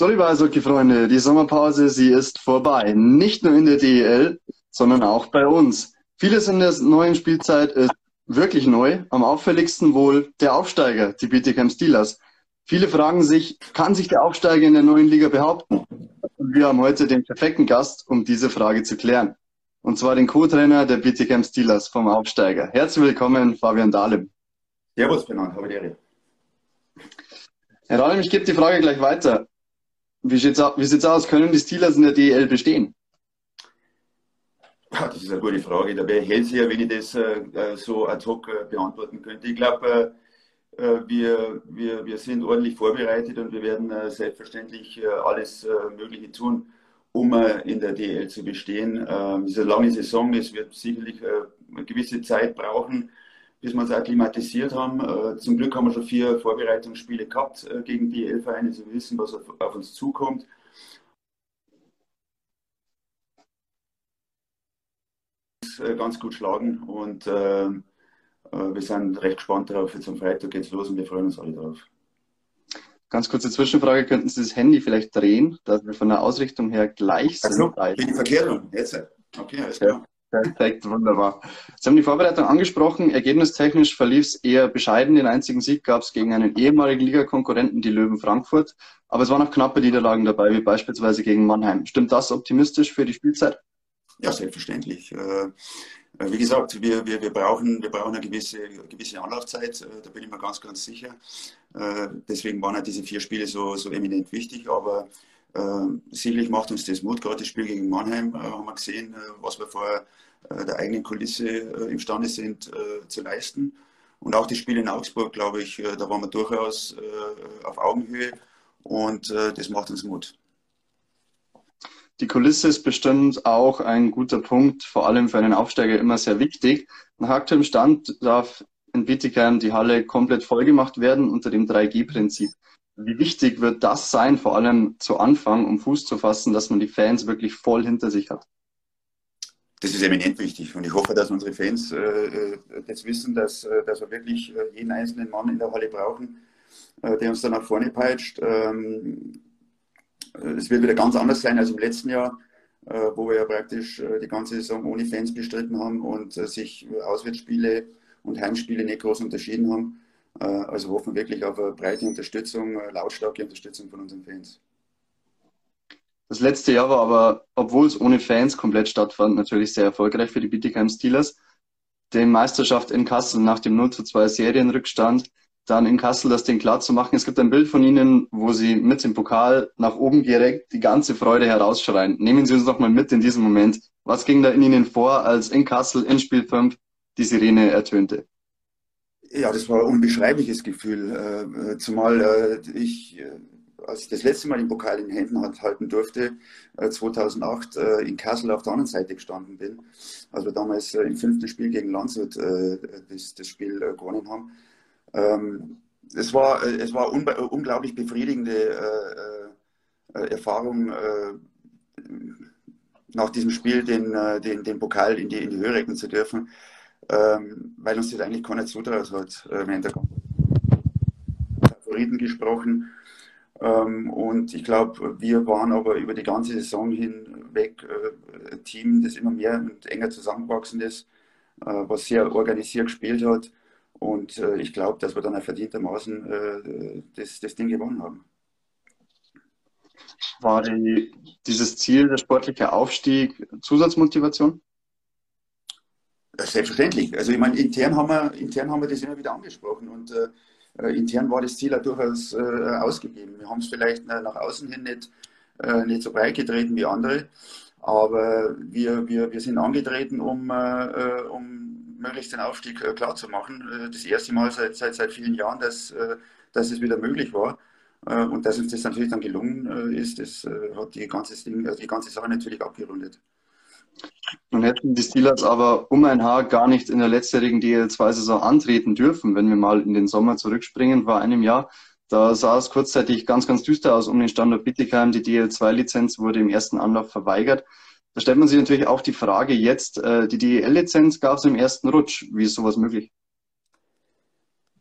So, liebe Eishockey-Freunde, die Sommerpause, sie ist vorbei. Nicht nur in der DEL, sondern auch bei uns. Vieles in der neuen Spielzeit ist wirklich neu. Am auffälligsten wohl der Aufsteiger, die Bietigheim Steelers. Viele fragen sich, kann sich der Aufsteiger in der neuen Liga behaupten? Und wir haben heute den perfekten Gast, um diese Frage zu klären. Und zwar den Co-Trainer der Bietigheim Steelers vom Aufsteiger. Herzlich willkommen, Fabian Dahlem. Servus, Bernhard, habe die Ehre. Herr Dahlem, ich gebe die Frage gleich weiter. Wie sieht's, wie sieht's aus? Können die Steelers in der DEL bestehen? Das ist eine gute Frage. Da wäre ich hellseher, wenn ich das äh, so ad hoc äh, beantworten könnte. Ich glaube, äh, äh, wir, wir, wir sind ordentlich vorbereitet und wir werden äh, selbstverständlich äh, alles Mögliche tun, um in der DEL zu bestehen. Ähm, diese lange Saison, es wird sicherlich eine gewisse Zeit brauchen, bis wir uns akklimatisiert haben. Äh, zum Glück haben wir schon vier Vorbereitungsspiele gehabt äh, gegen die L-Vereine. Sie wissen, was auf uns zukommt. Äh, ganz gut schlagen und äh, wir sind recht gespannt darauf. Jetzt am Freitag geht es los und wir freuen uns alle drauf. Ganz kurze Zwischenfrage, könnten Sie das Handy vielleicht drehen, dass wir von der Ausrichtung her gleich sind? Also, bin ich verkehrt rum. Jetzt. Okay, alles klar. Perfekt, wunderbar. Sie haben die Vorbereitung angesprochen. Ergebnistechnisch verlief es eher bescheiden. Den einzigen Sieg gab es gegen einen ehemaligen Ligakonkurrenten, die Löwen Frankfurt. Aber es waren auch knappe Niederlagen dabei, wie beispielsweise gegen Mannheim. Stimmt das optimistisch für die Spielzeit? Ja, selbstverständlich. Äh, wie gesagt, wir, wir, wir, brauchen, wir brauchen eine gewisse, gewisse Anlaufzeit, äh, da bin ich mir ganz, ganz sicher. Äh, deswegen waren halt diese vier Spiele so, so eminent wichtig, aber sicherlich macht uns das Mut. Gerade das Spiel gegen Mannheim haben wir gesehen, was wir vorher äh, der eigenen Kulisse äh, imstande sind äh, zu leisten. Und auch die Spiele in Augsburg, glaube ich, da waren wir durchaus auf Augenhöhe und das macht uns Mut. Die Kulisse ist bestimmt auch ein guter Punkt, vor allem für einen Aufsteiger immer sehr wichtig. Nach aktuellem Stand darf in Bietigheim die Halle komplett vollgemacht werden unter dem 3G-Prinzip. Wie wichtig wird das sein, vor allem zu Anfang, um Fuß zu fassen, dass man die Fans wirklich voll hinter sich hat? das ist eminent wichtig. Und ich hoffe, dass unsere Fans äh, das wissen, dass, äh, dass wir wirklich äh, jeden einzelnen Mann in der Halle brauchen, äh, der uns da nach vorne peitscht. Ähm, es wird wieder ganz anders sein als im letzten Jahr, äh, wo wir ja praktisch äh, die ganze Saison ohne Fans bestritten haben und sich Auswärtsspiele und Heimspiele nicht groß unterschieden haben. Also hoffen wir wirklich auf eine breite Unterstützung, lautstarke Unterstützung von unseren Fans. Das letzte Jahr war aber, obwohl es ohne Fans komplett stattfand, natürlich sehr erfolgreich für die Bietigheim Steelers. Die Meisterschaft in Kassel nach dem 0 zu 2 Serienrückstand, dann in Kassel das Ding klar zu machen. Es gibt ein Bild von Ihnen, wo Sie mit dem Pokal nach oben direkt die ganze Freude herausschreien. Nehmen Sie uns doch mal mit in diesem Moment. Was ging da in Ihnen vor, als in Kassel in Spiel 5 die Sirene ertönte? Ja, das war ein unbeschreibliches Gefühl. Äh, zumal äh, ich äh, als ich das letzte Mal den Pokal in den Händen halten durfte, 2008 äh, äh, in Kassel auf der anderen Seite gestanden bin, als wir damals äh, im fünften Spiel gegen Landshut das, das Spiel gewonnen haben. Ähm, es war, es war unglaublich befriedigende Erfahrung, nach diesem Spiel den, den, den Pokal in die, in die Höhe recken zu dürfen, ähm, weil uns das eigentlich keiner zutraut hat. Während der Favoriten gesprochen ähm, und ich glaube, wir waren aber über die ganze Saison hinweg äh, ein Team, das immer mehr und enger zusammengewachsen ist, äh, was sehr organisiert gespielt hat. Und äh, ich glaube, dass wir dann auch verdientermaßen das, das Ding gewonnen haben. War die, dieses Ziel, der sportliche Aufstieg, Zusatzmotivation? Selbstverständlich. Also ich meine, intern haben wir, intern haben wir das immer wieder angesprochen. Und äh, äh, intern war das Ziel auch durchaus äh, ausgegeben. Wir haben es vielleicht nach außen hin nicht, äh, nicht so breit getreten wie andere, aber wir, wir, wir sind angetreten, um, um möglichst den Aufstieg klar zu machen. Das erste Mal seit, seit, seit vielen Jahren, dass, dass es wieder möglich war. Und dass uns das natürlich dann gelungen ist, das hat die ganze, Ding, die ganze Sache natürlich abgerundet. Nun hätten die Steelers aber um ein Haar gar nicht in der letztjährigen DL2-Saison antreten dürfen. Wenn wir mal in den Sommer zurückspringen, vor einem Jahr, da sah es kurzzeitig ganz, ganz düster aus um den Standort Bittigheim. Die DL2-Lizenz wurde im ersten Anlauf verweigert. Da stellt man sich natürlich auch die Frage jetzt, äh, die DEL-Lizenz gab es im ersten Rutsch. Wie ist sowas möglich?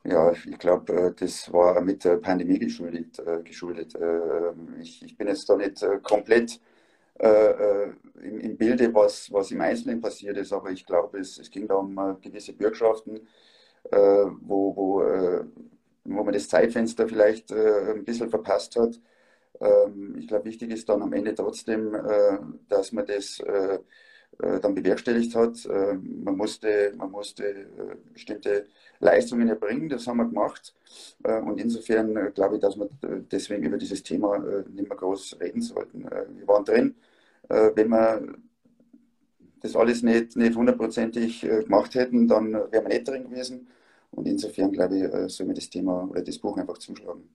Ja, ich glaube, äh, das war mit der Pandemie geschuldet. Äh, geschuldet. Ähm, ich, bin jetzt da nicht äh, komplett im, im Bilde, was, was im Einzelnen passiert ist, aber ich glaube, es, es ging da um gewisse Bürgschaften, wo, wo, wo man das Zeitfenster vielleicht ein bisschen verpasst hat. Ähm, ich glaube, wichtig ist dann am Ende trotzdem, dass man das äh, dann bewerkstelligt hat. Äh, man musste, man musste äh, bestimmte Leistungen erbringen, das haben wir gemacht. Und insofern glaube ich, dass wir deswegen über dieses Thema nicht mehr groß reden sollten. Wir waren drin. Wenn wir das alles nicht, nicht hundertprozentig gemacht hätten, dann wären wir nicht drin gewesen. Und insofern glaube ich, soll man das Thema oder das Buch einfach zuschlagen.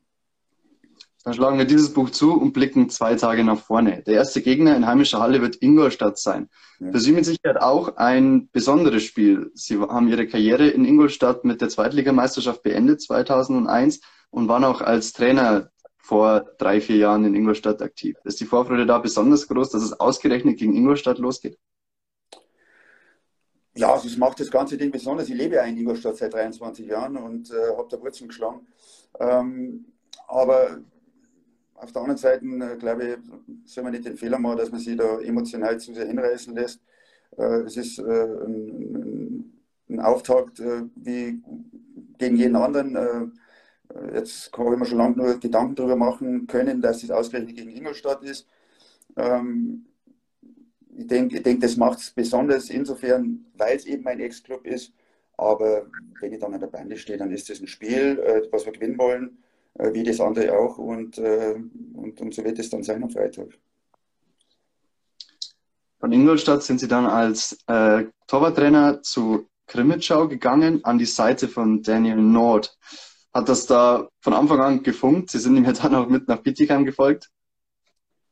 Dann schlagen wir dieses Buch zu und blicken zwei Tage nach vorne. Der erste Gegner in heimischer Halle wird Ingolstadt sein. Ja. Für Sie mit Sicherheit auch ein besonderes Spiel. Sie haben Ihre Karriere in Ingolstadt mit der Zweitligameisterschaft beendet 2001 und waren auch als Trainer vor drei, vier Jahren in Ingolstadt aktiv. Ist die Vorfreude da besonders groß, dass es ausgerechnet gegen Ingolstadt losgeht? Ja, also es macht das ganze Ding besonders. Ich lebe ja in Ingolstadt seit 23 Jahren und äh, habe da Wurzeln geschlagen. Ähm, aber auf der anderen Seite, äh, glaube ich, soll man nicht den Fehler machen, dass man sich da emotional zu sehr hinreißen lässt. Äh, es ist äh, ein, ein Auftakt wie gegen jeden anderen. Jetzt habe ich mir schon lange nur Gedanken darüber machen können, dass es ausgerechnet gegen Ingolstadt ist. Ähm, ich denke, ich denk, das macht es besonders insofern, weil es eben mein Ex-Club ist. Aber wenn ich dann an der Bande stehe, dann ist das ein Spiel, was wir gewinnen wollen. Äh, wie das andere auch. Und, äh, und, und so wird es dann sein am Freitag. Von Ingolstadt sind Sie dann als äh, Torwarttrainer zu Krimitschau gegangen, an die Seite von Daniel Nord. Hat das da von Anfang an gefunkt? Sie sind ihm ja dann auch mit nach Bittigheim gefolgt?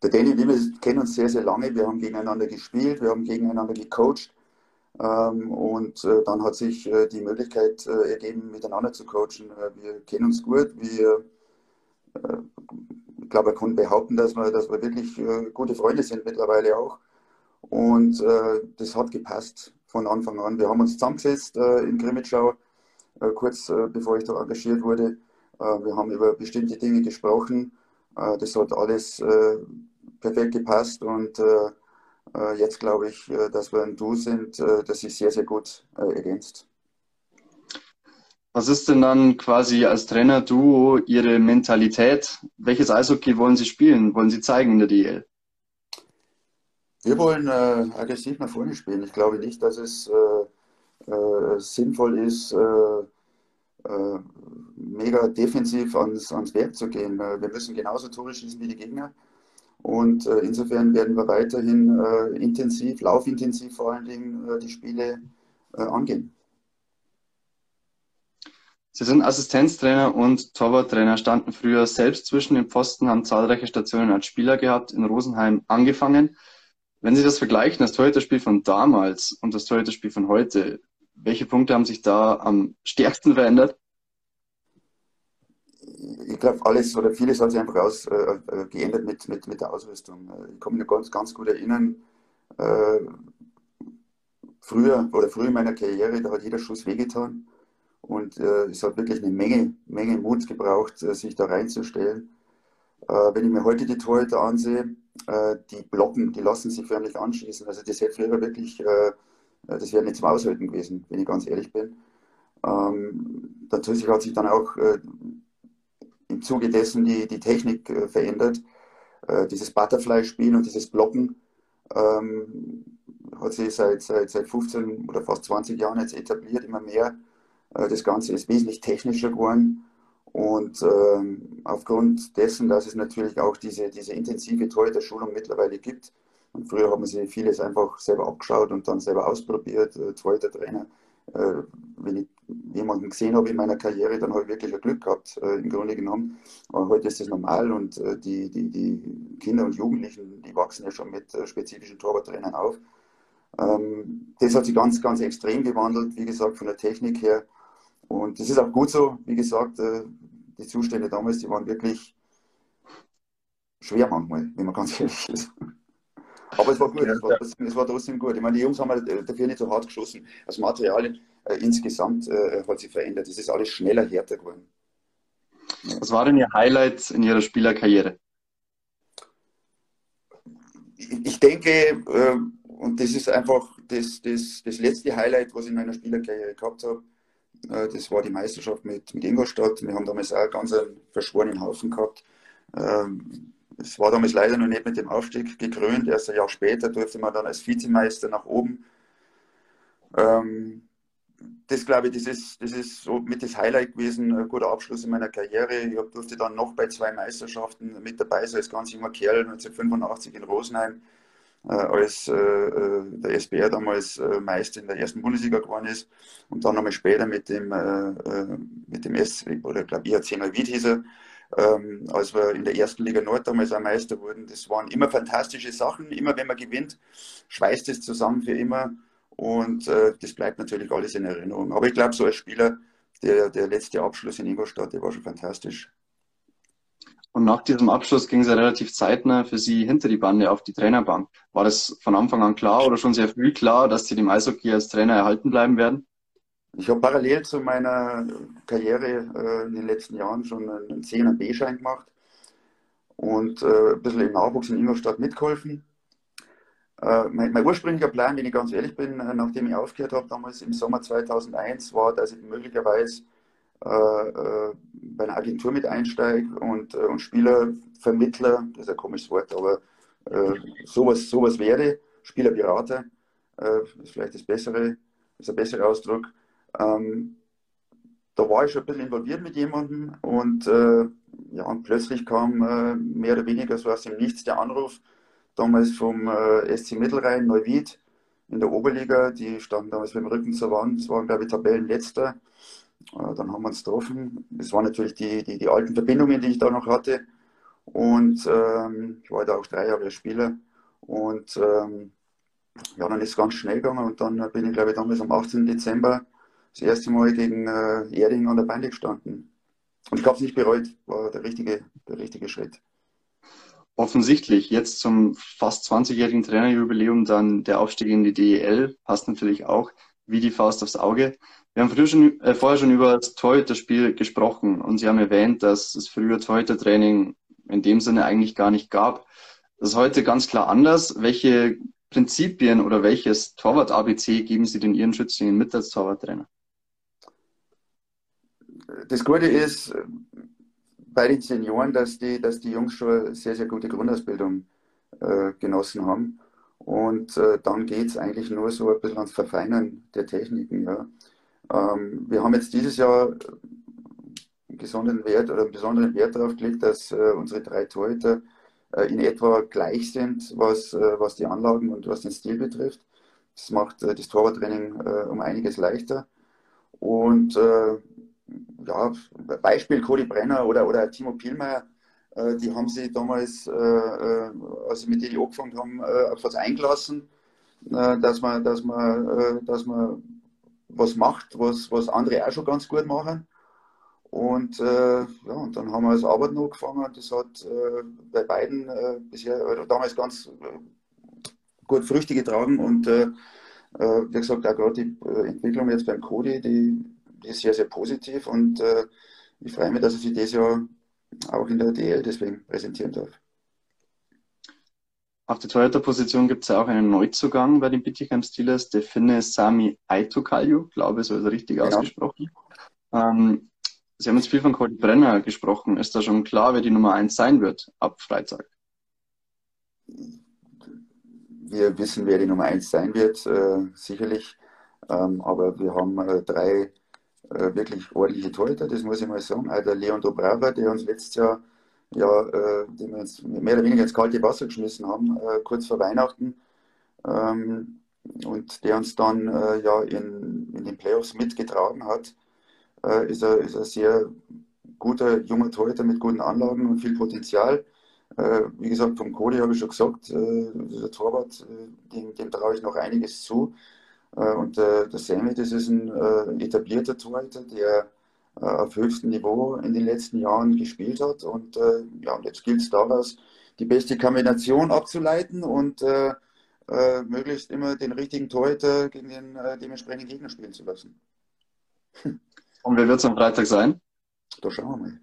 Der Danny wir kennen uns sehr, sehr lange. Wir haben gegeneinander gespielt, wir haben gegeneinander gecoacht. Ähm, und äh, dann hat sich äh, die Möglichkeit äh, ergeben, miteinander zu coachen. wir kennen uns gut. Wir, ich glaube, er kann behaupten, dass wir, dass wir wirklich gute Freunde sind mittlerweile auch. Und das hat gepasst von Anfang an. Wir haben uns zusammengesetzt in Grimmitschau, kurz bevor ich da engagiert wurde. wir haben über bestimmte Dinge gesprochen. das hat alles perfekt gepasst und äh, jetzt glaube ich, äh, dass wir ein Du sind, äh, das sich sehr, sehr gut ergänzt. Was ist denn dann quasi als Trainer-Duo Ihre Mentalität? Welches Eishockey wollen Sie spielen? Wollen Sie zeigen in der DL? Wir wollen äh, aggressiv nach vorne spielen. Ich glaube nicht, dass es äh, äh, sinnvoll ist, mega defensiv ans, ans Werk zu gehen. wir müssen genauso Tore schießen wie die Gegner. Und äh, insofern werden wir weiterhin äh, intensiv, laufintensiv vor allen Dingen, äh, die Spiele äh, angehen. Sie sind Assistenztrainer und Torwarttrainer, standen früher selbst zwischen den Pfosten, haben zahlreiche Stationen als Spieler gehabt, in Rosenheim angefangen. Wenn Sie das vergleichen, das Torhüterspiel von damals und das Torhüterspiel von heute, welche Punkte haben sich da am stärksten verändert? ich glaube, alles oder vieles hat sich einfach aus, äh, äh, geändert mit, mit, mit der Ausrüstung. Äh, ich kann mich ganz, ganz gut erinnern, äh, früher oder früh in meiner Karriere, da hat jeder Schuss wehgetan. Und äh, es hat wirklich eine Menge, Menge Mut gebraucht, äh, sich da reinzustellen. wenn ich mir heute die Torhüter ansehe, die blocken, die lassen sich förmlich anschießen. Also das hätte früher wirklich, das wäre nicht zum Aushalten gewesen, wenn ich ganz ehrlich bin. Ähm, natürlich hat sich dann auch im Zuge dessen die, die Technik äh, verändert. Äh, dieses Butterfly-Spiel und dieses Blocken ähm, hat sich seit, seit, seit 15 oder fast 20 Jahren jetzt etabliert, immer mehr. Äh, das Ganze ist wesentlich technischer geworden. Und ähm, aufgrund dessen, dass es natürlich auch diese, diese intensive Torhüter-Schulung mittlerweile gibt, und früher haben sie vieles einfach selber abgeschaut und dann selber ausprobiert, äh, Torhüter-Trainer, äh, wenn ich jemanden gesehen habe in meiner Karriere, dann habe ich wirklich ein Glück gehabt, äh, im Grunde genommen. Aber heute ist das normal und die, die, die Kinder und Jugendlichen, die wachsen ja schon mit spezifischen Torwarttrainern auf. Ähm, das hat sich ganz, ganz extrem gewandelt, wie gesagt, von der Technik her. Und das ist auch gut so, wie gesagt, die Zustände damals, die waren wirklich schwer manchmal, wenn man ganz ehrlich ist. Aber es war gut, ja, es, war, es war trotzdem gut. Ich meine, die Jungs haben halt dafür nicht so hart geschossen. Das Material äh, insgesamt äh, hat sich verändert. Es ist alles schneller, härter geworden. Was war denn Ihr Highlight in Ihrer Spielerkarriere? Ich denke, äh, und das ist einfach das, das, das letzte Highlight, was ich in meiner Spielerkarriere gehabt habe. Äh, das war die Meisterschaft mit, mit Ingolstadt. Wir haben damals auch ganz einen verschworenen Haufen gehabt. Ähm, es war damals leider noch nicht mit dem Aufstieg gekrönt. Erst ein Jahr später durfte man dann als Vizemeister nach oben. Ähm, das glaube ich, das ist, das ist so mit das Highlight gewesen, ein guter Abschluss in meiner Karriere. Ich durfte dann noch bei zwei Meisterschaften mit dabei sein, als ganz junger Kerl 1985 in Rosenheim, äh, als äh, äh der SBR damals äh, Meister in der ersten Bundesliga geworden ist und dann nochmal später mit dem, äh, äh mit dem S, oder glaube ich, IHC Neuwied hieß er, ähm, als wir in der ersten Liga Nord damals auch Meister wurden. Das waren immer fantastische Sachen. Immer wenn man gewinnt, schweißt es zusammen für immer. Und äh, das bleibt natürlich alles in Erinnerung. Aber ich glaube, so als Spieler, der, der letzte Abschluss in Ingolstadt, der war schon fantastisch. Und nach diesem Abschluss ging es ja relativ zeitnah für Sie hinter die Bande auf die Trainerbank. War das von Anfang an klar oder schon sehr früh klar, dass Sie dem Eishockey als Trainer erhalten bleiben werden? Ich habe parallel zu meiner Karriere äh, in den letzten Jahren schon einen C- und einen B-Schein gemacht und äh, ein bisschen im Nachwuchs in Ingolstadt mitgeholfen. Äh, mein, mein, ursprünglicher Plan, wenn ich ganz ehrlich bin, äh, nachdem ich aufgehört habe, damals im Sommer 2001, war, dass ich möglicherweise äh, äh, bei einer Agentur mit einsteige und, und Spielervermittler, das ist ein komisches Wort, aber sowas, sowas werde, Spielerberater, ist vielleicht das bessere, ist ein besserer Ausdruck. Ähm, da war ich schon ein bisschen involviert mit jemandem und, äh, ja, und plötzlich kam äh, mehr oder weniger so aus dem Nichts der Anruf, damals vom äh, SC Mittelrhein, Neuwied in der Oberliga. Die standen damals mit dem Rücken zur Wand. Das waren, glaube ich, Tabellenletzter. Äh, dann haben wir uns getroffen. Das waren natürlich die, die, die alten Verbindungen, die ich da noch hatte. Und ähm, ich war da auch drei Jahre Spieler. Und ähm, ja, dann ist es ganz schnell gegangen. Und dann bin ich, glaube ich, damals am 18. Dezember das erste Mal gegen äh, Erding an der Beine gestanden. Und ich habe es nicht bereut. War der richtige, der richtige Schritt offensichtlich jetzt zum fast 20-jährigen Trainerjubiläum dann der Aufstieg in die DEL passt natürlich auch wie die Faust aufs Auge. Wir haben früher schon, äh, vorher schon über das Torhüter-Spiel gesprochen und Sie haben erwähnt, dass es früher Torhüter-Training in dem Sinne eigentlich gar nicht gab. Das ist heute ganz klar anders. Welche Prinzipien oder welches Torwart-ABC geben Sie den Ihren Schützlingen mit als Torwarttrainer? Das Gute ist, bei den Senioren, dass die, dass die Jungs schon sehr, sehr gute Grundausbildung äh, genossen haben. Und äh, dann geht es eigentlich nur so ein bisschen ans Verfeinern der Techniken. Ja. Ähm, wir haben jetzt dieses Jahr einen besonderen Wert oder einen besonderen Wert darauf gelegt, dass äh, unsere drei Torhüter äh, in etwa gleich sind, was, äh, was die Anlagen und was den Stil betrifft. Das macht äh, das Torwarttraining um einiges leichter. Und ja, Beispiel Cody Brenner oder, oder Timo Pielmeier, äh, die haben sich damals, äh, äh als sie mit denen angefangen haben, äh, auf was eingelassen, äh, dass, man, dass, man, äh, dass man was macht, was, was andere auch schon ganz gut machen. Und, ja, und dann haben wir als Arbeit noch angefangen das hat bei beiden bisher, damals ganz gut Früchte getragen und wie gesagt, auch gerade die Entwicklung jetzt beim Cody, die ist sehr, sehr positiv und äh, ich freue mich, dass ich sie dieses Jahr auch in der DL deswegen präsentieren darf. Auf der Torhüter-Position gibt es ja auch einen Neuzugang bei den Bietigheim Steelers, der Finne Sami Aitokalju, glaube ich, so ist er richtig genau. ausgesprochen. Ähm, Sie haben jetzt viel von Cody Brenner gesprochen. Ist da schon klar, wer die Nummer 1 sein wird ab Freitag? Wir wissen, wer die Nummer 1 sein wird, äh, sicherlich. Ähm, aber wir haben äh, drei äh, wirklich ordentliche Torhüter, das muss ich mal sagen. Auch der Leon Dobrava, der uns letztes Jahr, ja, äh, den wir uns mehr oder weniger ins kalte Wasser geschmissen haben, äh, kurz vor Weihnachten. Ähm, und der uns dann äh, ja in, in den Playoffs mitgetragen hat, äh, ist, er, ist ein sehr guter junger Torhüter mit guten Anlagen und viel Potenzial. Äh, wie gesagt, vom Cody habe ich schon gesagt, der Torwart, dem, dem traue ich noch einiges zu. Äh, und der, der Sammy, das ist ein äh, etablierter Torhüter, der äh, auf höchstem Niveau in den letzten Jahren gespielt hat. Und ja, jetzt gilt es daraus, die beste Kombination abzuleiten und äh, möglichst immer den richtigen Torhüter gegen den äh, dementsprechenden Gegner spielen zu lassen. Und wer wird es am Freitag sein? Da schauen wir mal.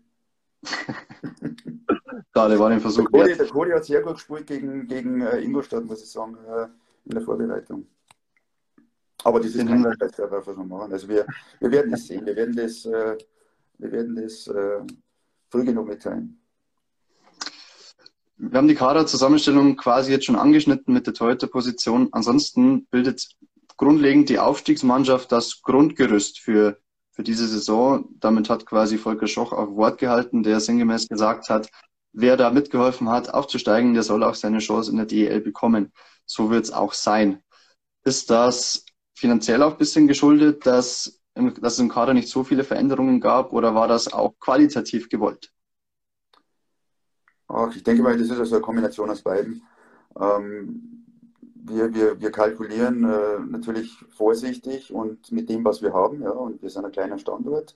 da, der war den Versuch. Der Cody, der Cody hat sehr gut gespielt gegen, gegen äh, Ingolstadt, muss ich sagen, in der Vorbereitung. Aber das ist kein Wettbewerb, was wir machen. Also wir, wir werden das sehen. Wir werden das, äh, wir werden das äh, früh genug mitteilen. Wir haben die Kaderzusammenstellung quasi jetzt schon angeschnitten mit der Torhüter-Position. Ansonsten bildet grundlegend die Aufstiegsmannschaft das Grundgerüst für, für diese Saison. Damit hat quasi Volker Schoch auch Wort gehalten, der sinngemäß gesagt hat, wer da mitgeholfen hat, aufzusteigen, der soll auch seine Chance in der DEL bekommen. So wird es auch sein. Ist das finanziell auch ein bisschen geschuldet, dass, dass es im Kader nicht so viele Veränderungen gab oder war das auch qualitativ gewollt? Ach, ich denke mal, das ist also eine Kombination aus beiden. Ähm, wir, wir, wir kalkulieren äh, natürlich vorsichtig und mit dem, was wir haben. Ja, und wir sind ein kleiner Standort,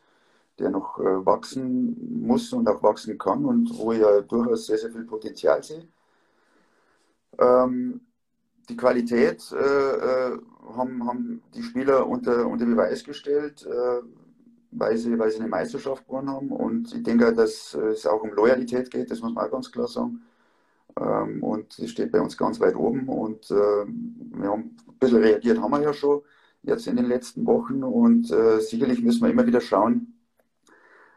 der noch äh, wachsen muss und auch wachsen kann und wo ich ja durchaus sehr, sehr viel Potenzial sehe. Ähm, die Qualität äh, äh haben, haben die Spieler unter, unter Beweis gestellt. Äh, weil sie, weil sie eine Meisterschaft gewonnen haben. Und ich denke, dass es auch um Loyalität geht, das muss man auch ganz klar sagen. Ähm, und das steht bei uns ganz weit oben. Und äh, wir haben ein bisschen reagiert, haben wir ja schon jetzt in den letzten Wochen. Und äh, sicherlich müssen wir immer wieder schauen,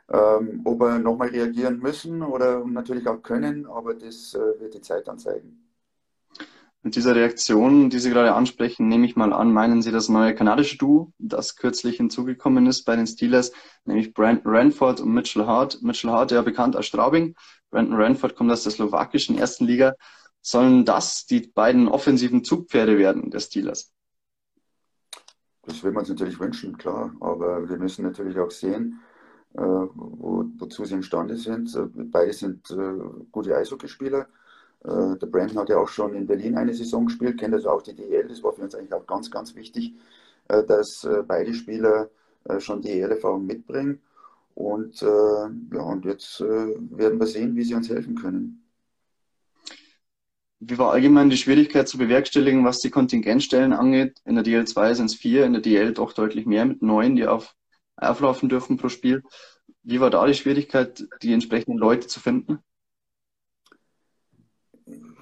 ähm, ob wir nochmal reagieren müssen oder natürlich auch können. Aber das äh, wird die Zeit dann zeigen. Mit dieser Reaktion, die Sie gerade ansprechen, nehme ich mal an, meinen Sie das neue kanadische Duo, das kürzlich hinzugekommen ist bei den Steelers, nämlich Brandon Ranford und Mitchell Hart. Mitchell Hart, ja bekannt als Straubing. Brandon Ranford kommt aus der slowakischen ersten Liga. Sollen das die beiden offensiven Zugpferde werden der Steelers? Das würden wir uns natürlich wünschen, klar. Aber wir müssen natürlich auch sehen, äh, wo, wozu sie imstande sind. Beide sind äh, gute Eishockeyspieler. Äh, der Brandon hat ja auch schon in Berlin eine Saison gespielt, kennt also auch die DEL. Das war für uns eigentlich auch ganz, ganz wichtig, äh, dass äh, beide Spieler schon DEL-Erfahrung mitbringen. Und ja, und jetzt werden wir sehen, wie sie uns helfen können. Wie war allgemein die Schwierigkeit zu bewerkstelligen, was die Kontingentstellen angeht? In der DL2 sind es vier, in der DL doch deutlich mehr mit neun, die auf, auflaufen dürfen pro Spiel. Wie war da die Schwierigkeit, die entsprechenden Leute zu finden?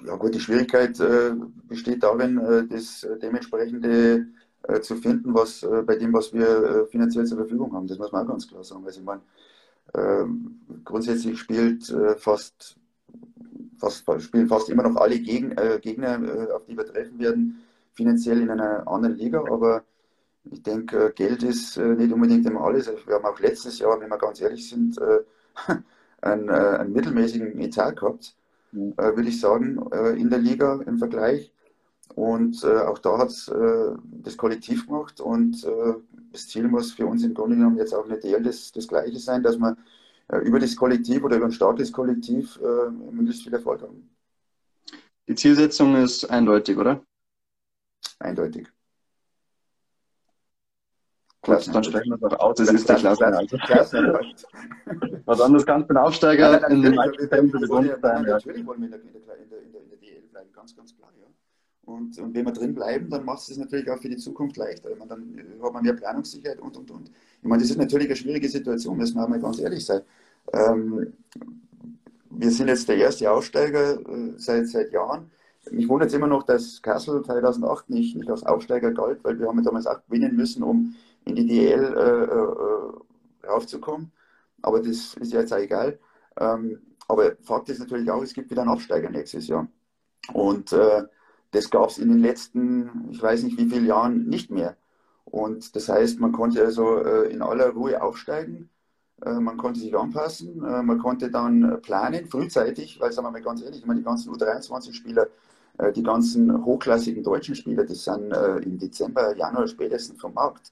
Ja gut, die Schwierigkeit äh, besteht darin, äh, das dementsprechende äh, zu finden, was äh, bei dem, was wir äh, finanziell zur Verfügung haben. Das muss man auch ganz klar sagen. Also ich meine, ähm, grundsätzlich spielt äh, fast, fast, spielen fast immer noch alle Gegen, Gegner, auf die wir treffen werden, finanziell in einer anderen Liga, aber ich denke, Geld ist nicht unbedingt immer alles. Wir haben auch letztes Jahr, wenn wir ganz ehrlich sind, einen, einen mittelmäßigen Etat gehabt äh, würde ich sagen, äh, in der Liga im Vergleich. Und äh, auch da hat es äh, das Kollektiv gemacht und äh, das Ziel muss für uns im Grunde genommen jetzt auch nicht eher das, das Gleiche sein, dass wir äh, über das Kollektiv oder über ein starkes Kollektiv möglichst viel Erfolg haben. Die Zielsetzung ist eindeutig, oder? Eindeutig. Klasse, dann sprechen wir doch aus, das, das ist der Klasse. Also. Was anderes kannst du den Aufsteiger ja, in den. Natürlich wollen wir in der, DL bleiben, ganz, ganz klar. Ja. Und, und wenn wir drin bleiben, dann macht es natürlich auch für die Zukunft leichter. Meine, dann hat man mehr Planungssicherheit und, und, und. Ich meine, das ist natürlich eine schwierige Situation, müssen wir mal ganz ehrlich sein. Ähm, wir sind jetzt der erste Aussteiger äh, seit, seit Jahren. Mich wundert es immer noch, dass Kassel 2008 nicht, nicht als Aufsteiger galt, weil wir haben damals auch gewinnen müssen, um in die DL äh, äh, raufzukommen. Aber das ist jetzt auch egal. Ähm, aber Fakt ist natürlich auch, es gibt wieder einen Absteiger nächstes Jahr. Und äh, das gab es in den letzten, ich weiß nicht wie viele Jahren, nicht mehr. Und das heißt, man konnte also äh, in aller Ruhe aufsteigen, äh, man konnte sich anpassen, äh, man konnte dann planen, frühzeitig, weil, sagen wir mal ganz ehrlich, ich meine, die ganzen U23-Spieler, äh, die ganzen hochklassigen deutschen Spieler, die sind im Dezember, Januar spätestens vom Markt.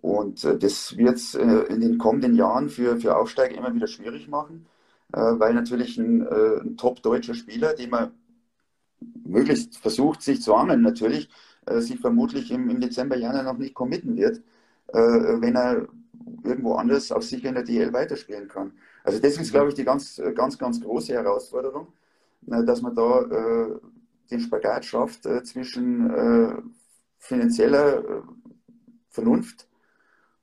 Und äh, das wird es äh, in den kommenden Jahren für, für Aufsteiger immer wieder schwierig machen, äh, weil natürlich ein, ein top-deutscher Spieler, den man möglichst versucht, sich zu angeln, natürlich, sich vermutlich im, im Dezember, Januar noch nicht committen wird, wenn er irgendwo anders auch sicher in der DL weiterspielen kann. Also das ist, glaube ich, die ganz, ganz, ganz große Herausforderung, dass man da den Spagat schafft äh, zwischen äh, finanzieller äh, Vernunft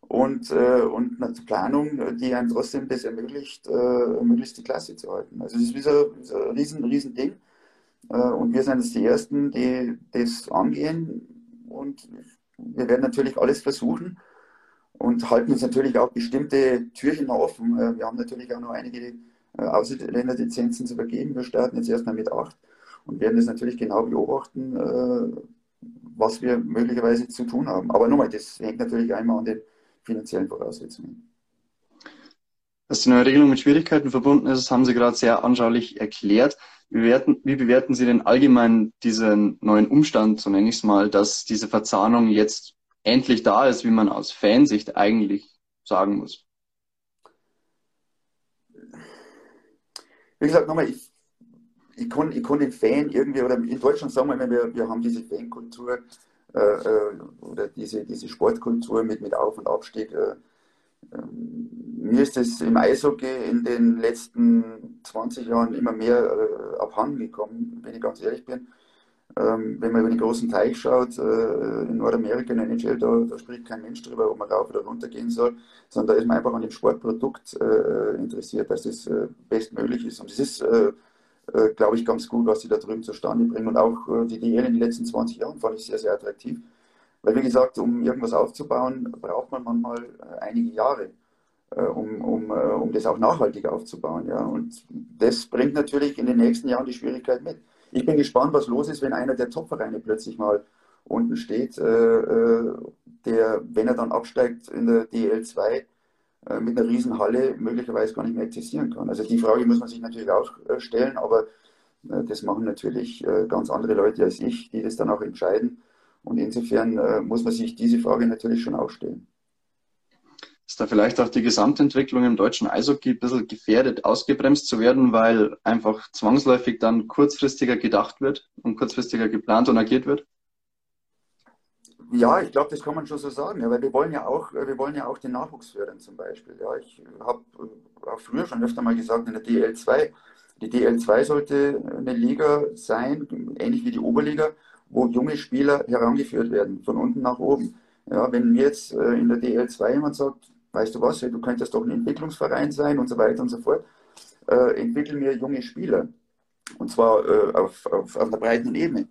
und, äh, und einer Planung, die einem trotzdem das ermöglicht, äh, möglichst die Klasse zu halten. Also das ist wie so, so ein riesen, riesen Ding. Äh, und wir sind jetzt die Ersten, die das angehen. Und wir werden natürlich alles versuchen und halten uns natürlich auch bestimmte Türchen offen. Äh, wir haben natürlich auch noch einige äh, Ausländerlizenzen zu vergeben. Wir starten jetzt erstmal mit acht und werden das natürlich genau beobachten, äh, was wir möglicherweise zu tun haben. Aber nochmal, das hängt natürlich einmal an den finanziellen Voraussetzungen. Dass die neue Regelung mit Schwierigkeiten verbunden ist, haben Sie gerade sehr anschaulich erklärt. Wie bewerten, wie bewerten Sie denn allgemein diesen neuen Umstand, so nenne ich es mal, dass diese Verzahnung jetzt endlich da ist, wie man aus Fansicht eigentlich sagen muss? Wie gesagt, nochmal, ich, ich, kann, ich kann den Fan irgendwie, oder in Deutschland sagen wir, wir, wir haben diese Fankultur oder diese, diese Sportkultur mit, mit Auf- und Abstieg. Äh, ähm, mir ist es im Eishockey in den letzten 20 Jahren immer mehr äh, abhanden gekommen, wenn ich ganz ehrlich bin. Ähm, wenn man über den großen Teich schaut, äh, in Nordamerika, in NHL, da, da, spricht kein Mensch darüber, ob man rauf oder runter gehen soll, sondern da ist man einfach an dem Sportprodukt äh, interessiert, dass das äh, bestmöglich ist. Und es ist, äh, äh, glaube ich, ganz gut, was sie da drüben zustande bringen. Und auch äh, die DL in den letzten 20 Jahren fand ich sehr, sehr attraktiv. Weil, wie gesagt, um irgendwas aufzubauen, braucht man manchmal einige Jahre. Um, um, um das auch nachhaltig aufzubauen. Ja. Und das bringt natürlich in den nächsten Jahren die Schwierigkeit mit ich bin gespannt, was los ist, wenn einer der Top-Vereine plötzlich mal unten steht, äh, äh der, wenn er dann absteigt in der DL2, äh, mit einer Riesenhalle möglicherweise gar nicht mehr existieren kann. Also die Frage muss man sich natürlich auch äh, stellen, aber äh, das machen natürlich äh, ganz andere Leute als ich, die das dann auch entscheiden. Und insofern muss man sich diese Frage natürlich schon auch stellen ist da vielleicht auch die Gesamtentwicklung im deutschen Eishockey ein bisschen gefährdet, ausgebremst zu werden, weil einfach zwangsläufig dann kurzfristiger gedacht wird und kurzfristiger geplant und agiert wird? Ja, ich glaube, das kann man schon so sagen, ja, weil wir wollen ja auch, wir wollen ja auch den Nachwuchs fördern zum Beispiel. Ja, ich habe auch früher schon öfter mal gesagt in der DL2, die DL2 sollte eine Liga sein, ähnlich wie die Oberliga, wo junge Spieler herangeführt werden, von unten nach oben. Ja, wenn mir jetzt äh, in der DL2 jemand sagt, weißt du was, du könntest doch ein Entwicklungsverein sein und so weiter und so fort. Äh, entwickeln wir junge Spieler. Und zwar äh, auf, auf, auf einer breiten Ebene.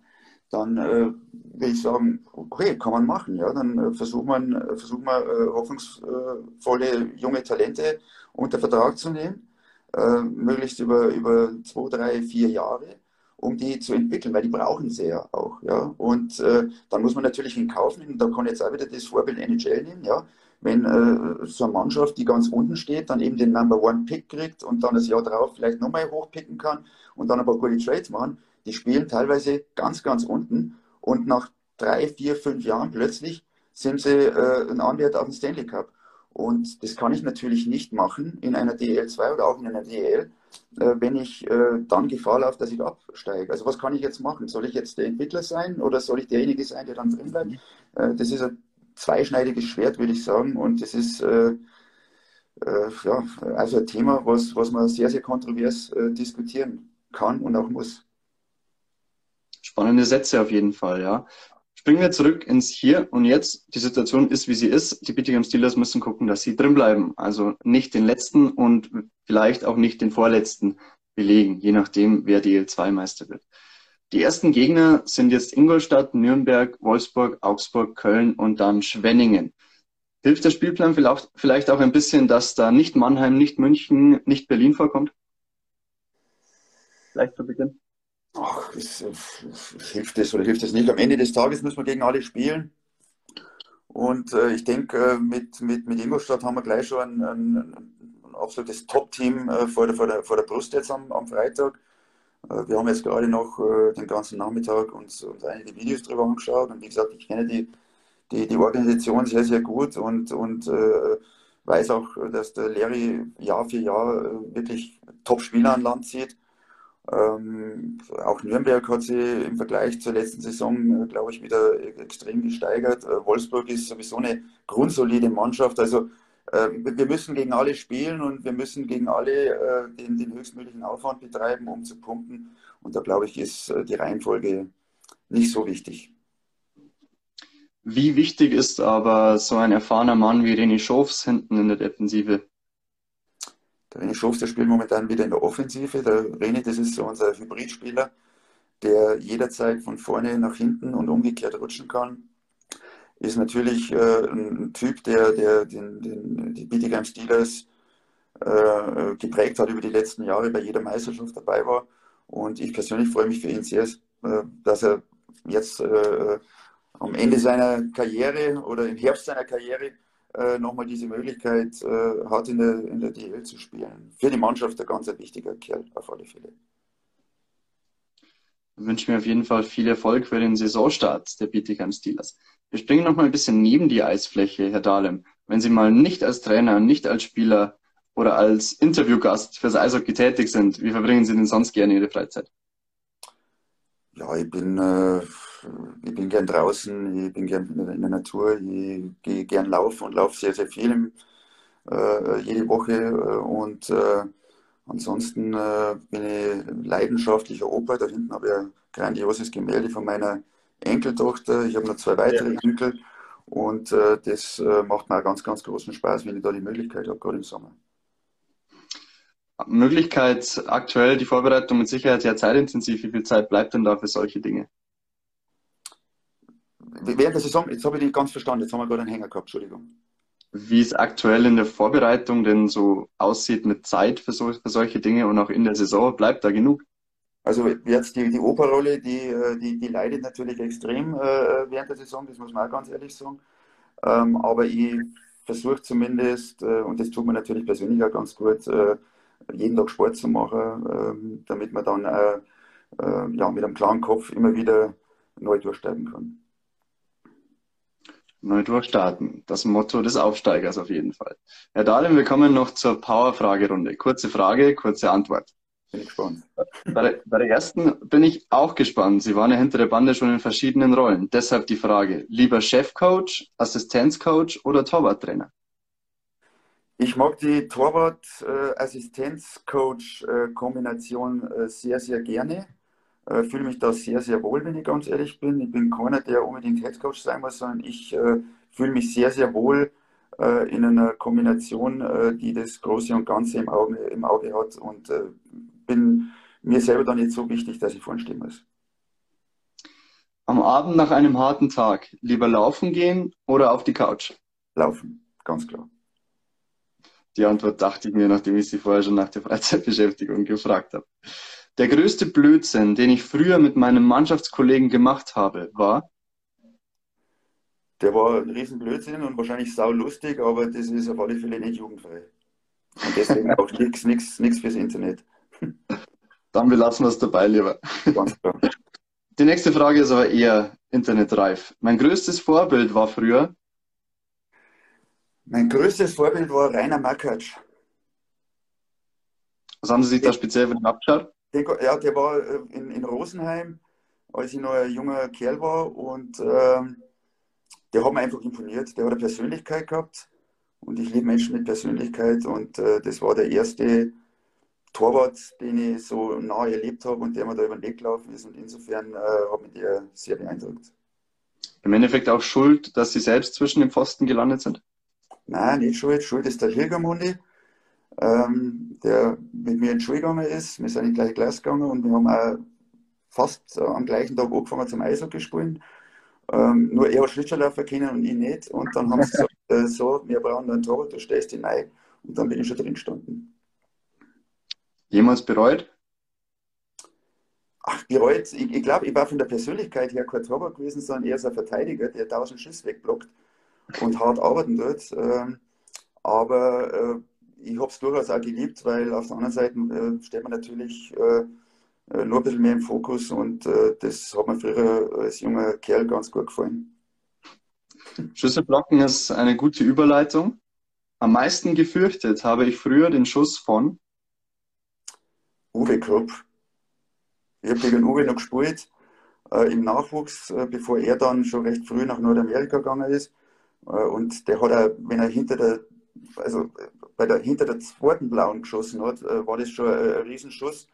Dann äh, will ich sagen, okay, kann man machen. Ja? Dann äh, versucht man, versucht man äh, hoffnungsvolle junge Talente unter Vertrag zu nehmen, äh, möglichst über, über zwei, drei, vier Jahre um die zu entwickeln, weil die brauchen sie ja auch. Ja? Und äh, dann muss man natürlich in Kauf nehmen, da kann ich jetzt auch wieder das Vorbild NHL nehmen, ja? wenn äh, so eine Mannschaft, die ganz unten steht, dann eben den Number One Pick kriegt und dann das Jahr darauf vielleicht nochmal hochpicken kann und dann ein paar gute Trades machen, die spielen teilweise ganz, ganz unten und nach drei, vier, fünf Jahren plötzlich sind sie äh, ein Anwärter auf den Stanley Cup. Und das kann ich natürlich nicht machen in einer DL2 oder auch in einer DL, äh, wenn ich äh, dann Gefahr laufe, dass ich absteige. Also was kann ich jetzt machen? Soll ich jetzt der Entwickler sein oder soll ich derjenige sein, der dann drin bleibt? Äh, das ist ein zweischneidiges Schwert, würde ich sagen. Und das ist äh, äh, ja, also ein Thema, was, was man sehr, sehr kontrovers diskutieren kann und auch muss. Spannende Sätze auf jeden Fall, ja. Springen wir zurück ins Hier und Jetzt. Die Situation ist, wie sie ist. Die Bietigheim Steelers müssen gucken, dass sie drin bleiben. Also nicht den letzten und vielleicht auch nicht den vorletzten belegen, je nachdem, wer DL2-Meister wird. Die ersten Gegner sind jetzt Ingolstadt, Nürnberg, Wolfsburg, Augsburg, Köln und dann Schwenningen. Hilft der Spielplan vielleicht auch ein bisschen, dass da nicht Mannheim, nicht München, nicht Berlin vorkommt? Vielleicht zu Beginn. Ach, es, hilft es oder hilft es nicht? Am Ende des Tages müssen wir gegen alle spielen. Und äh, ich denke, äh, mit, mit, mit Ingolstadt haben wir gleich schon ein, ein, ein absolutes Top-Team äh, vor, der, vor, der, vor der Brust jetzt am, am Freitag. Äh, wir haben jetzt gerade noch äh, den ganzen Nachmittag uns, uns einige Videos darüber angeschaut und wie gesagt, ich kenne die, die, die Organisation sehr, sehr gut und, und äh, weiß auch, dass der Larry Jahr für Jahr äh, wirklich Top-Spieler an Land zieht. Ähm, auch Nürnberg hat sich im Vergleich zur letzten Saison, äh, glaube ich, wieder extrem gesteigert. Äh, Wolfsburg ist sowieso eine grundsolide Mannschaft. Also äh, wir müssen gegen alle spielen und wir müssen gegen alle äh, den, den höchstmöglichen Aufwand betreiben, um zu punkten. Und da glaube ich, ist äh, die Reihenfolge nicht so wichtig. Wie wichtig ist aber so ein erfahrener Mann wie René Schofs hinten in der Defensive? René Schofs, der spielt momentan wieder in der Offensive. Der René, das ist so unser Hybridspieler, der jederzeit von vorne nach hinten und umgekehrt rutschen kann. Ist natürlich äh, ein Typ, der, der den, den, die Bietigheim Steelers äh, geprägt hat über die letzten Jahre, bei jeder Meisterschaft dabei war. Und ich persönlich freue mich für ihn sehr, äh, dass er jetzt äh, am Ende seiner Karriere oder im Herbst seiner Karriere äh, nochmal diese Möglichkeit äh, hat, in der, in der DL zu spielen. Für die Mannschaft ein ganz wichtiger Kerl auf alle Fälle. Ich wünsche mir auf jeden Fall viel Erfolg für den Saisonstart der Bietigheim Steelers. Wir springen noch mal ein bisschen neben die Eisfläche, Herr Dahlem. Wenn Sie mal nicht als Trainer, nicht als Spieler oder als Interviewgast fürs Eishockey tätig sind, wie verbringen Sie denn sonst gerne Ihre Freizeit? Ja, ich bin äh, ich bin gern draußen, ich bin gern in der Natur, ich gehe gern laufen und laufe sehr, sehr viel äh, jede Woche. Äh, und äh, ansonsten äh, bin ich leidenschaftlicher Opa. Da hinten habe ich ein grandioses Gemälde von meiner Enkeltochter. Ich habe noch zwei weitere ja. Enkel. Und äh, das äh, macht mir auch ganz, ganz großen Spaß, wenn ich da die Möglichkeit habe, gerade im Sommer. Möglichkeit aktuell, die Vorbereitung mit Sicherheit sehr zeitintensiv. Wie viel Zeit bleibt denn da für solche Dinge? Während der Saison, jetzt habe ich die ganz verstanden, jetzt haben wir gerade einen Hänger gehabt, Entschuldigung. Wie es aktuell in der Vorbereitung denn so aussieht mit Zeit für, so, für solche Dinge und auch in der Saison, bleibt da genug? Also jetzt die, die Operrolle, die, äh, die, die leidet natürlich extrem äh, während der Saison, das muss man auch ganz ehrlich sagen. Ähm, aber ich versuche zumindest, äh, und das tut mir natürlich persönlich auch ganz gut, äh, jeden Tag Sport zu machen, ähm, damit man dann äh, äh, ja, mit einem klaren Kopf immer wieder neu durchsteigen kann neu durchstarten. Das Motto des Aufsteigers auf jeden Fall. Herr Dahlem, wir kommen noch zur Power-Fragerunde. Kurze Frage, kurze Antwort. Bin gespannt. Bei der, bei der ersten bin ich auch gespannt. Sie waren ja hinter der Bande schon in verschiedenen Rollen. Deshalb die Frage, lieber Chefcoach, Assistenzcoach oder Torwarttrainer? Ich mag die Torwart-Assistenzcoach-Kombination äh, sehr, sehr gerne. Äh, fühle mich da sehr, sehr wohl, wenn ich ganz ehrlich bin. Ich bin keiner, der unbedingt Headcoach sein muss, sondern ich äh, fühle mich sehr, sehr wohl äh, in einer Kombination, äh, die das Große und Ganze im Auge, im Auge hat und äh, bin mir selber dann nicht so wichtig, dass ich vorne stehen muss. Am Abend nach einem harten Tag lieber laufen gehen oder auf die Couch? Laufen, ganz klar. Die Antwort dachte ich mir, nachdem ich Sie vorher schon nach der Freizeitbeschäftigung gefragt habe. Der größte Blödsinn, den ich früher mit meinem Mannschaftskollegen gemacht habe, war? Der war ein Riesenblödsinn und wahrscheinlich sau lustig, aber das ist auf alle Fälle nicht jugendfrei. Und deswegen auch nichts nix, nix fürs Internet. Dann belassen wir es dabei lieber. Ganz klar. Die nächste Frage ist aber eher internetreif. Mein größtes Vorbild war früher? Mein größtes Vorbild war Rainer Makatsch. Was haben Sie sich da speziell von ihm abgeschaut? Den, ja, der war äh, in, in Rosenheim, als ich noch ein junger Kerl war und ähm, der hat mir einfach imponiert. Der hat eine Persönlichkeit gehabt und ich liebe Menschen mit Persönlichkeit und äh, das war der erste Torwart, den ich so nahe erlebt habe und der mir da über den Weg gelaufen ist und insofern äh, hat mich der sehr beeindruckt. Im Endeffekt auch schuld, dass Sie selbst zwischen den Pfosten gelandet sind? Nein, nicht schuld. Schuld ist der Hilgermundi ähm, der mit mir in die Schule gegangen ist. Wir sind in die gleiche Klasse gegangen und wir haben auch fast äh, am gleichen Tag angefangen zum Eishockey spielen. Ähm, nur er hat Schlittschuhlaufer kennen und ich nicht. Und dann haben sie gesagt, äh, so, wir brauchen einen Torwart, du stehst hinein. Und dann bin ich schon drin gestanden. Jemals bereut? Ach, bereut, ich, ich glaube, ich war von der Persönlichkeit her kein Torwart gewesen, sondern eher so ein Verteidiger, der tausend Schuss wegblockt und hart arbeiten tut. Ähm, aber äh, ich habe es durchaus auch geliebt, weil auf der anderen Seite äh, steht man natürlich äh, äh, nur ein bisschen mehr im Fokus und äh, das hat mir früher als junger Kerl ganz gut gefallen. Schüsselblocken ist eine gute Überleitung. Am meisten gefürchtet habe ich früher den Schuss von Uwe Krupp. Ich habe gegen Uwe noch gespielt äh, im Nachwuchs, äh, bevor er dann schon recht früh nach Nordamerika gegangen ist. und der hat, auch, wenn er hinter der also bei der, hinter der zweiten Blauen geschossen hat, äh, war das schon ein, ein Riesenschuss.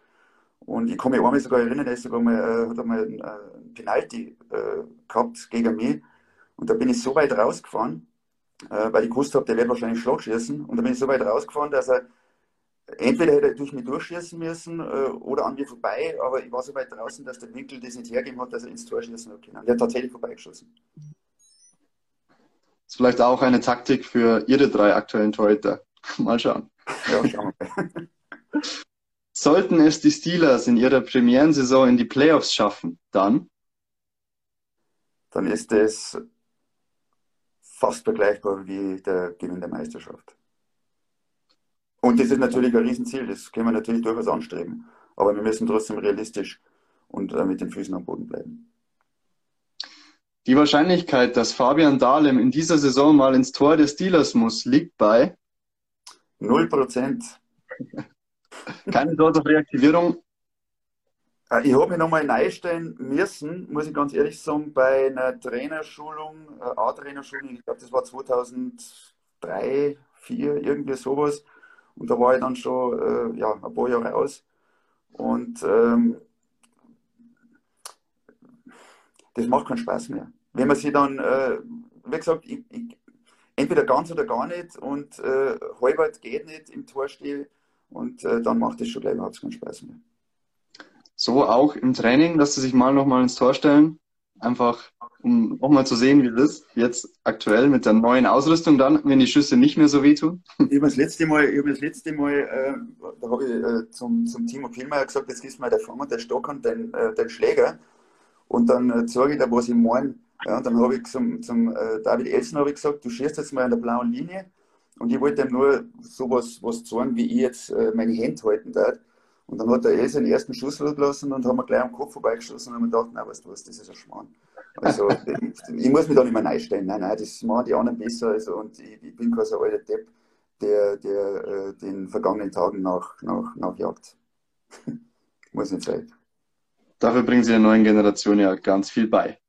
Und ich kann mich einmal sogar erinnern, er sogar mal, äh, hat einmal einen, einen Penalty äh, gehabt gegen mich. Und da bin ich so weit rausgefahren, äh, weil ich gewusst habe, der wird wahrscheinlich Schlag schießen. Und da bin ich so weit rausgefahren, dass er entweder hätte er durch mich durchschießen müssen äh, oder an mir vorbei, aber ich war so weit draußen, dass der Winkel das nicht hergeben hat, dass er ins Tor schießen hat können. Der hat tatsächlich vorbeigeschossen. Das ist vielleicht auch eine Taktik für Ihre drei aktuellen Torhüter. Mal schauen. Ja, schauen wir. Sollten es die Steelers in ihrer Premierensaison in die Playoffs schaffen, dann? Dann ist es fast vergleichbar wie der Gewinn der Meisterschaft. Und das ist natürlich ein Riesenziel, das können wir natürlich durchaus anstreben. Aber wir müssen trotzdem realistisch und äh, mit den Füßen am Boden bleiben. Die Wahrscheinlichkeit, dass Fabian Dahlem in dieser Saison mal ins Tor des Steelers muss, liegt bei 0%. Keine Chance auf Reaktivierung? Äh, ich habe mich nochmal einstellen müssen, muss ich ganz ehrlich sagen, bei einer Trainerschulung, äh, A-Trainerschulung, ich glaube, das war 2003, 2004, irgendwie sowas. Und da war ich dann schon äh, ja, ein paar Jahre aus. Und ähm, das macht keinen Spaß mehr. Wenn man sich dann, äh, wie gesagt, ich, ich, entweder ganz oder gar nicht und äh, halbert geht nicht im Tor stehe und äh, dann macht es schon gleich überhaupt keinen Spaß mehr. So auch im Training, dass sie sich mal nochmal ins Tor stellen, einfach um nochmal zu sehen, wie das jetzt aktuell mit der neuen Ausrüstung dann, wenn die Schüsse nicht mehr so wehtun? Ich habe das letzte Mal, ich das letzte Mal äh, da habe ich äh, zum, zum Timo Pilmeier gesagt, jetzt gibst du mal der Fang und der Stock und den, äh, den Schläger und dann äh, zeige ich dir, was ich meine. Ja, und dann habe ich zum, zum äh, David Elsen ich gesagt, du schießt jetzt mal an der blauen Linie und ich wollte ihm nur sowas was zeigen, wie ich jetzt äh, meine Hände halten darf. Und dann hat der Elsen den ersten Schuss gelassen und haben mir gleich am Kopf vorbeigeschossen und haben mir gedacht, na weißt du was, das ist ein Schmarrn. Also ich, ich, muss mich da nicht mehr einstellen. Nein, nein, das machen die anderen besser. Also, und ich, ich bin kein so alter Depp, der, der äh, den vergangenen Tagen nach, nach, nachjagt. muss nicht sein. Dafür bringen sie der neuen Generation ja ganz viel bei.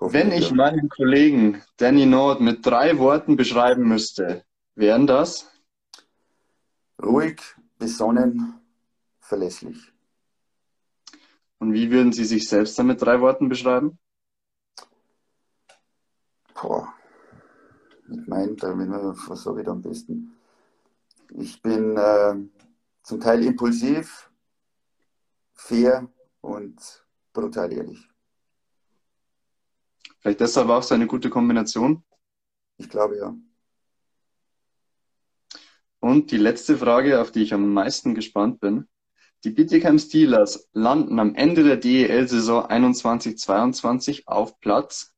Wenn ich meinen Kollegen Danny Nord mit drei Worten beschreiben müsste, wären das? Ruhig, besonnen, verlässlich. Und wie würden Sie sich selbst dann mit drei Worten beschreiben? Boah, mit meinen, was sage ich da am besten? Ich bin äh, zum Teil impulsiv, fair und brutal ehrlich. Vielleicht deshalb auch so eine gute Kombination? Ich glaube ja. Und die letzte Frage, auf die ich am meisten gespannt bin. Die Bietigheim Steelers landen am Ende der DEL-Saison 21-22 auf Platz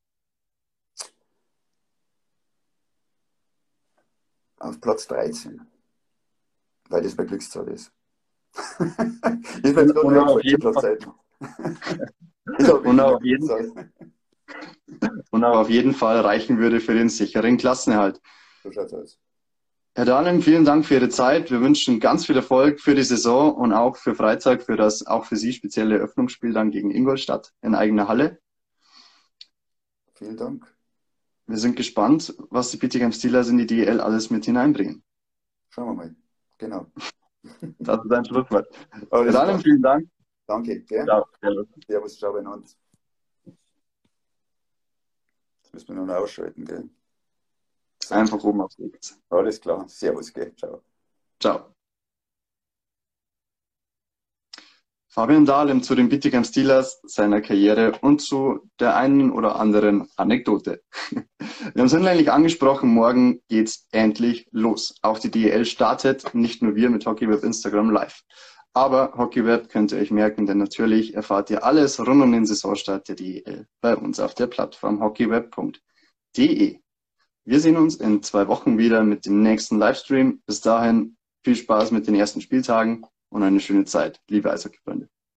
auf Platz 13, weil das bei Glückszahl ist. ich auf jeden Platz Fall. und, auf jeden Fall. Und auch auf jeden Fall reichen würde für den sicheren Klassenerhalt. So schaut's aus. Herr Dahlem, vielen Dank für Ihre Zeit. Wir wünschen ganz viel Erfolg für die Saison und auch für Freitag, für das auch für Sie spezielle Eröffnungsspiel dann gegen Ingolstadt in eigener Halle. Vielen Dank. Wir sind gespannt, was die Bietigheim Steelers in die DL alles mit hineinbringen. Schauen wir mal. Genau. Das ist ein Schlusswort. Herr Dahlem, vielen Dank. Danke. Gell? Ciao. Servus, ciao beieinander. Müssen wir noch ausschalten, gell? Einfach oben auf X. Alles klar. Servus, gell? Ciao. Ciao. Fabian Dahlem zu den Bittigheim Steelers, seiner Karriere und zu der einen oder anderen Anekdote. Wir haben es hinlänglich angesprochen, morgen geht's endlich los. Auch die DEL startet, nicht nur wir mit HockeyWeb Instagram live. Aber HockeyWeb könnt ihr euch merken, denn natürlich erfahrt ihr alles rund um den Saisonstart der DEL bei uns auf der Plattform hockeyweb.de. Wir sehen uns in zwei Wochen wieder mit dem nächsten Livestream. Bis dahin viel Spaß mit den ersten Spieltagen und eine schöne Zeit, liebe Eishockey-Freunde.